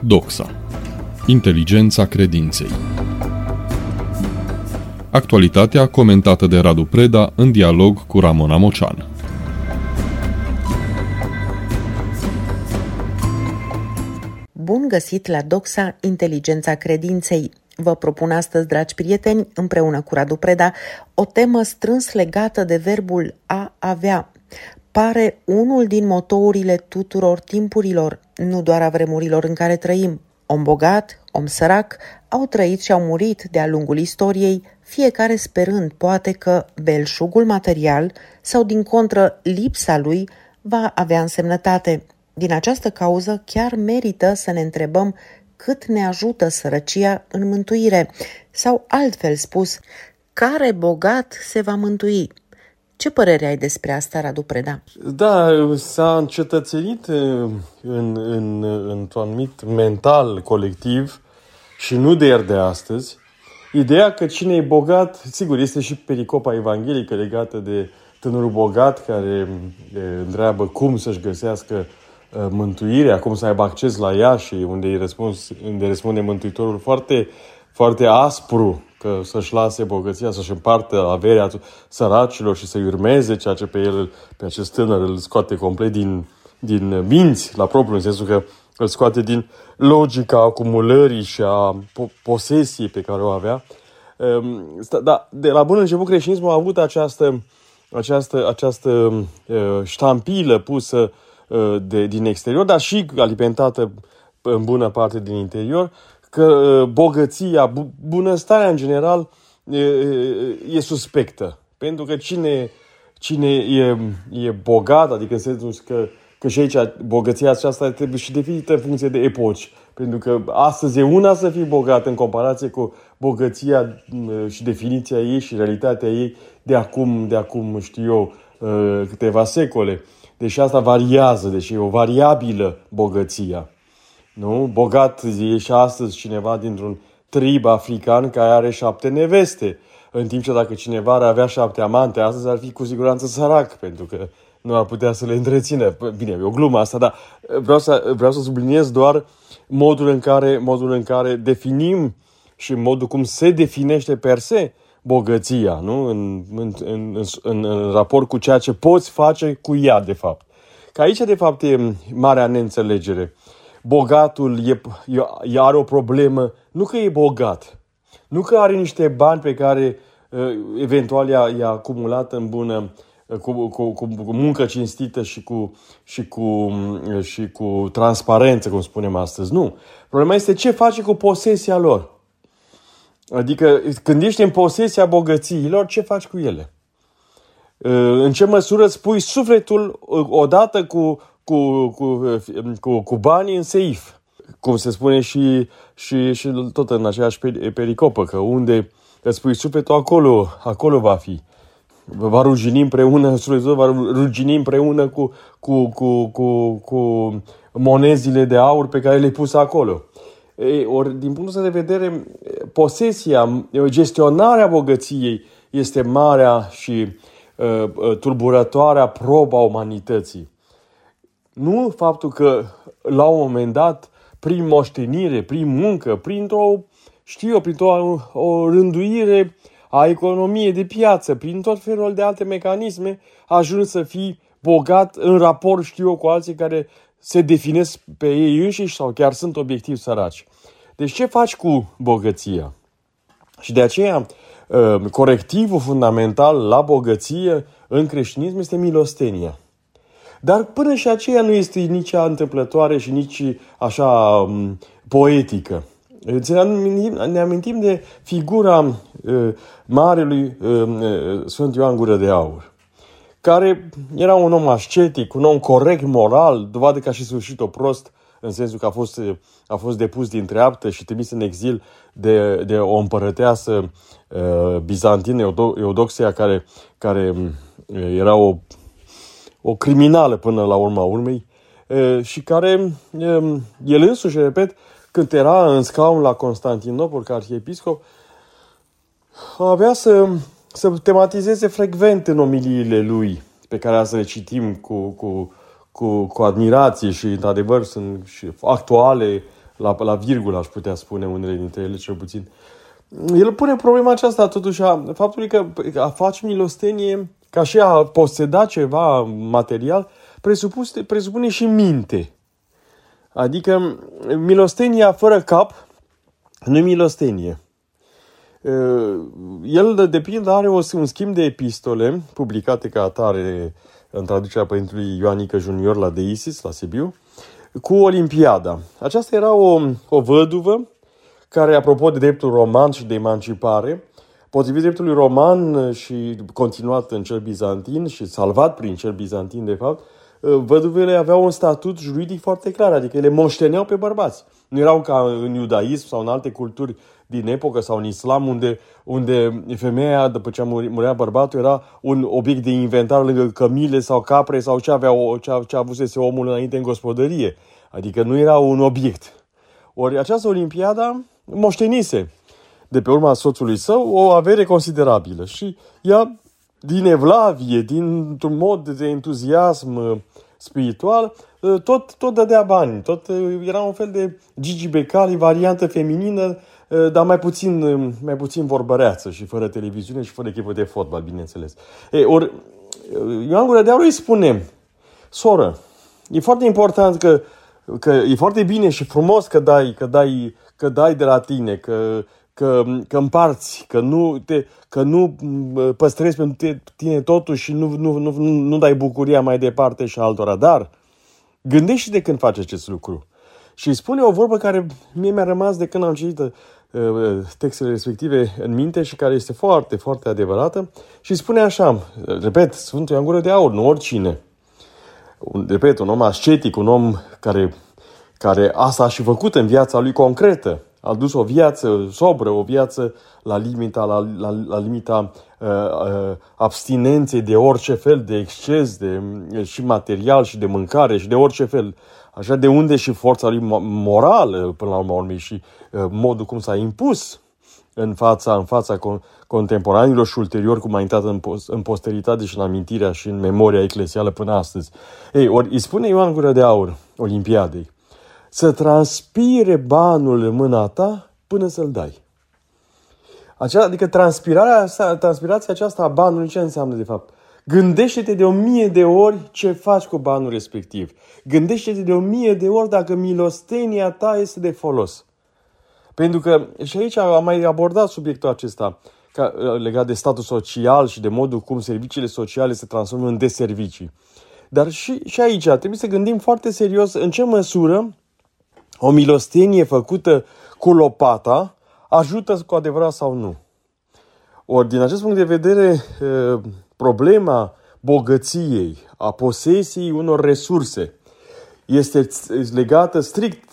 Doxa. Inteligența credinței. Actualitatea comentată de Radu Preda în dialog cu Ramona Mocean. Bun găsit la Doxa Inteligența Credinței. Vă propun astăzi, dragi prieteni, împreună cu Radu Preda, o temă strâns legată de verbul a avea. Pare unul din motourile tuturor timpurilor, nu doar a vremurilor în care trăim. Om bogat, om sărac, au trăit și au murit de-a lungul istoriei, fiecare sperând poate că belșugul material sau din contră lipsa lui va avea însemnătate. Din această cauză chiar merită să ne întrebăm cât ne ajută sărăcia în mântuire, sau altfel spus, care bogat se va mântui? Ce părere ai despre asta, Radu Preda? Da, s-a încetățenit în, în, într-un anumit mental colectiv și nu de ieri de astăzi, ideea că cine e bogat, sigur, este și pericopa evanghelică legată de tânărul bogat care întreabă cum să-și găsească mântuirea, cum să aibă acces la ea și unde, îi răspuns, unde răspunde Mântuitorul foarte, foarte aspru că să-și lase bogăția, să-și împartă averea săracilor și să-i urmeze ceea ce pe el, pe acest tânăr îl scoate complet din, din minți, la propriu, în sensul că îl scoate din logica acumulării și a posesiei pe care o avea. Ehm, da, de la bun început creștinismul a avut această, această, această ștampilă pusă de, din exterior, dar și alimentată în bună parte din interior, că bogăția, bunăstarea în general e, e suspectă. Pentru că cine, cine e, e bogat, adică în sensul că, că și aici bogăția aceasta trebuie și definită în funcție de epoci. Pentru că astăzi e una să fii bogat în comparație cu bogăția și definiția ei și realitatea ei de acum, de acum știu eu, câteva secole. Deși asta variază, deși e o variabilă bogăția. Nu? Bogat e și astăzi cineva dintr-un trib african care are șapte neveste. În timp ce dacă cineva ar avea șapte amante, astăzi ar fi cu siguranță sărac, pentru că nu ar putea să le întrețină. Bine, e o glumă asta, dar vreau să, vreau să subliniez doar modul în care, modul în care definim și modul cum se definește per se bogăția, nu? În, în, în, în, în raport cu ceea ce poți face cu ea, de fapt. Că aici, de fapt, e marea neînțelegere bogatul e, e, are o problemă, nu că e bogat, nu că are niște bani pe care uh, eventual i-a, i-a acumulat în bună, uh, cu, cu, cu, cu muncă cinstită și cu, și, cu, uh, și cu transparență, cum spunem astăzi. Nu. Problema este ce face cu posesia lor. Adică când ești în posesia bogățiilor, ce faci cu ele? În ce măsură îți pui sufletul odată cu cu, cu, cu, cu banii în seif. Cum se spune și, și, și tot în aceeași pericopă, că unde îți pui sufletul, acolo, acolo va fi. Va rugini împreună, sufletul va rugini împreună cu, cu, cu, cu, cu monezile de aur pe care le-ai pus acolo. Ei, ori, din punctul de vedere, posesia, gestionarea bogăției este marea și uh, tulburătoarea proba umanității. Nu faptul că la un moment dat, prin moștenire, prin muncă, printr-o, știu eu, printr-o o rânduire a economiei de piață, prin tot felul de alte mecanisme, ajungi să fii bogat în raport, știu eu, cu alții care se definesc pe ei înșiși sau chiar sunt obiectiv săraci. Deci ce faci cu bogăția? Și de aceea, ă, corectivul fundamental la bogăție în creștinism este milostenia. Dar până și aceea nu este nici întâmplătoare și nici așa um, poetică. Ne amintim de figura uh, marelui uh, Sfânt Ioan Gură de Aur, care era un om ascetic, un om corect moral, dovadă că a și sfârșit-o prost, în sensul că a fost, a fost depus din treaptă și trimis în exil de, de o împărăteasă uh, bizantină, Eudoxia, care, care era o o criminală până la urma urmei și care el însuși, repet, când era în scaun la Constantinopol ca arhiepiscop, avea să, să tematizeze frecvent în omiliile lui, pe care să le citim cu, cu, cu, cu admirație și, într-adevăr, sunt și actuale la, la virgulă, aș putea spune unele dintre ele, cel puțin. El pune problema aceasta, totuși, a faptului că a face milostenie, ca și a poseda ceva material, presupune și minte. Adică milostenia fără cap nu milostenie. El, de pildă, are un schimb de epistole publicate ca atare în traducerea Părintelui Ioanică Junior la Deisis, la Sibiu, cu Olimpiada. Aceasta era o, o văduvă care, apropo de dreptul roman și de emancipare, potrivit dreptului roman și continuat în cel bizantin și salvat prin cel bizantin, de fapt, văduvele aveau un statut juridic foarte clar, adică ele moșteneau pe bărbați. Nu erau ca în iudaism sau în alte culturi din epocă sau în islam, unde, unde femeia, după ce murea bărbatul, era un obiect de inventar lângă cămile sau capre sau ce, avea, ce, ce avusese omul înainte în gospodărie. Adică nu era un obiect. Ori această olimpiada moștenise de pe urma soțului său o avere considerabilă și ea din evlavie, dintr-un mod de entuziasm uh, spiritual, uh, tot, tot dădea bani, tot uh, era un fel de Gigi Becali, variantă feminină, dar mai puțin, mai puțin vorbăreață și fără televiziune și fără echipă de fotbal, bineînțeles. E, ori Ioan Gură de Aur îi spune, soră, e foarte important că, că e foarte bine și frumos că dai, că dai, că dai de la tine, că că, că împarți, că nu, te, că nu păstrezi pentru tine totul și nu, nu, nu, nu dai bucuria mai departe și altora. Dar gândește-te când faci acest lucru. Și spune o vorbă care mie mi-a rămas de când am citit uh, textele respective în minte și care este foarte, foarte adevărată și spune așa, repet, Sfântul Ioan Gură de Aur, nu oricine. Un, repet, un om ascetic, un om care, care asta a și făcut în viața lui concretă, a dus o viață sobră, o viață la limita, la, la, la limita uh, uh, abstinenței de orice fel de exces, de, uh, și material, și de mâncare, și de orice fel. Așa de unde și forța lui morală, până la urmă, și uh, modul cum s-a impus în fața, în fața contemporanilor și ulterior cum a intrat în, post, în posteritate și în amintirea și în memoria eclesială până astăzi. Ei, ori îi spune Ioan Gură de Aur, Olimpiadei, să transpire banul în mâna ta până să-l dai. Acea, adică transpirarea, transpirația aceasta a banului ce înseamnă de fapt? Gândește-te de o mie de ori ce faci cu banul respectiv. Gândește-te de o mie de ori dacă milostenia ta este de folos. Pentru că, și aici am mai abordat subiectul acesta ca, legat de statul social și de modul cum serviciile sociale se transformă în deservicii. Dar și, și aici trebuie să gândim foarte serios în ce măsură o milostenie făcută cu lopata ajută cu adevărat sau nu. Ori, din acest punct de vedere, problema bogăției, a posesiei unor resurse, este legată strict,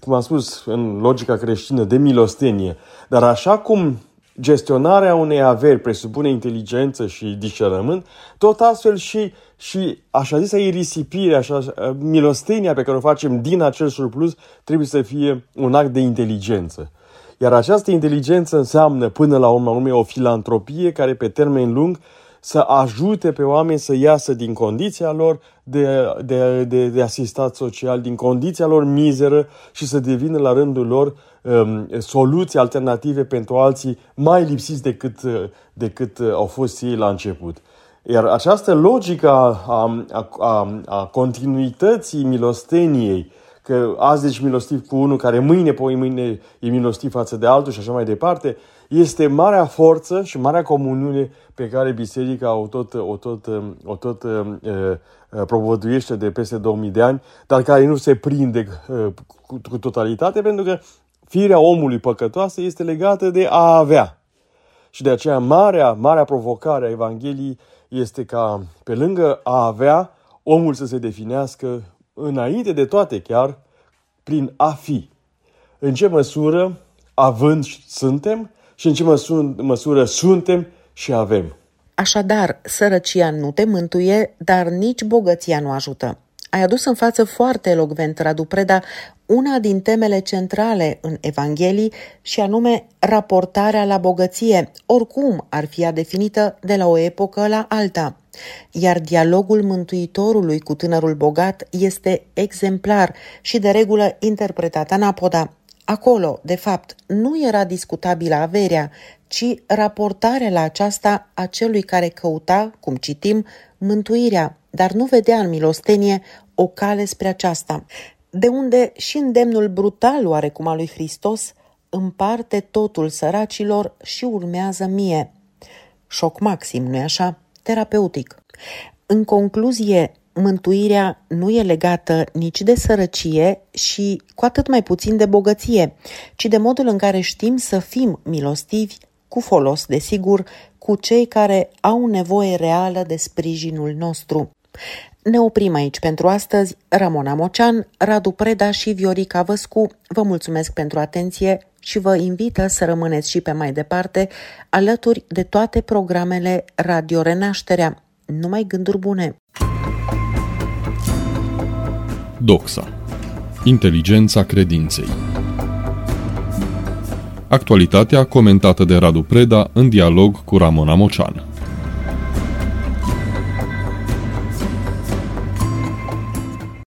cum am spus, în logica creștină, de milostenie. Dar așa cum gestionarea unei averi presupune inteligență și discernământ, tot astfel și, și așa zisă irisipire, așa, milostenia pe care o facem din acel surplus trebuie să fie un act de inteligență. Iar această inteligență înseamnă până la urmă o filantropie care pe termen lung să ajute pe oameni să iasă din condiția lor de, de, de, de asistat social, din condiția lor mizeră și să devină la rândul lor um, soluții alternative pentru alții mai lipsiți decât, decât au fost ei la început. Iar această logică a, a, a, a continuității milosteniei, că azi ești milostiv cu unul care mâine, poi mâine e milostiv față de altul și așa mai departe, este marea forță și marea comuniune pe care biserica o tot, o tot, o tot uh, uh, propovăduiește de peste 2000 de ani, dar care nu se prinde uh, cu, cu totalitate, pentru că firea omului păcătoasă este legată de a avea. Și de aceea marea, marea provocare a Evangheliei este ca, pe lângă a avea, omul să se definească înainte de toate chiar prin a fi. În ce măsură având suntem și în ce măsură, măsură suntem și avem. Așadar, sărăcia nu te mântuie, dar nici bogăția nu ajută. Ai adus în față foarte elocvent, Radu Preda, una din temele centrale în Evanghelii și anume raportarea la bogăție, oricum ar fi ea definită de la o epocă la alta. Iar dialogul Mântuitorului cu tânărul bogat este exemplar și de regulă interpretat anapoda. Acolo, de fapt, nu era discutabilă averea, ci raportarea la aceasta a celui care căuta, cum citim, mântuirea, dar nu vedea în milostenie o cale spre aceasta. De unde și îndemnul brutal oarecum al lui Hristos împarte totul săracilor și urmează mie. Șoc maxim, nu-i așa? Terapeutic. În concluzie, mântuirea nu e legată nici de sărăcie și cu atât mai puțin de bogăție, ci de modul în care știm să fim milostivi, cu folos, desigur, cu cei care au nevoie reală de sprijinul nostru. Ne oprim aici pentru astăzi. Ramona Mocean, Radu Preda și Viorica Văscu vă mulțumesc pentru atenție și vă invită să rămâneți și pe mai departe alături de toate programele Radio Renașterea. Numai gânduri bune! Doxa. Inteligența credinței. Actualitatea comentată de Radu Preda în dialog cu Ramona Mocean.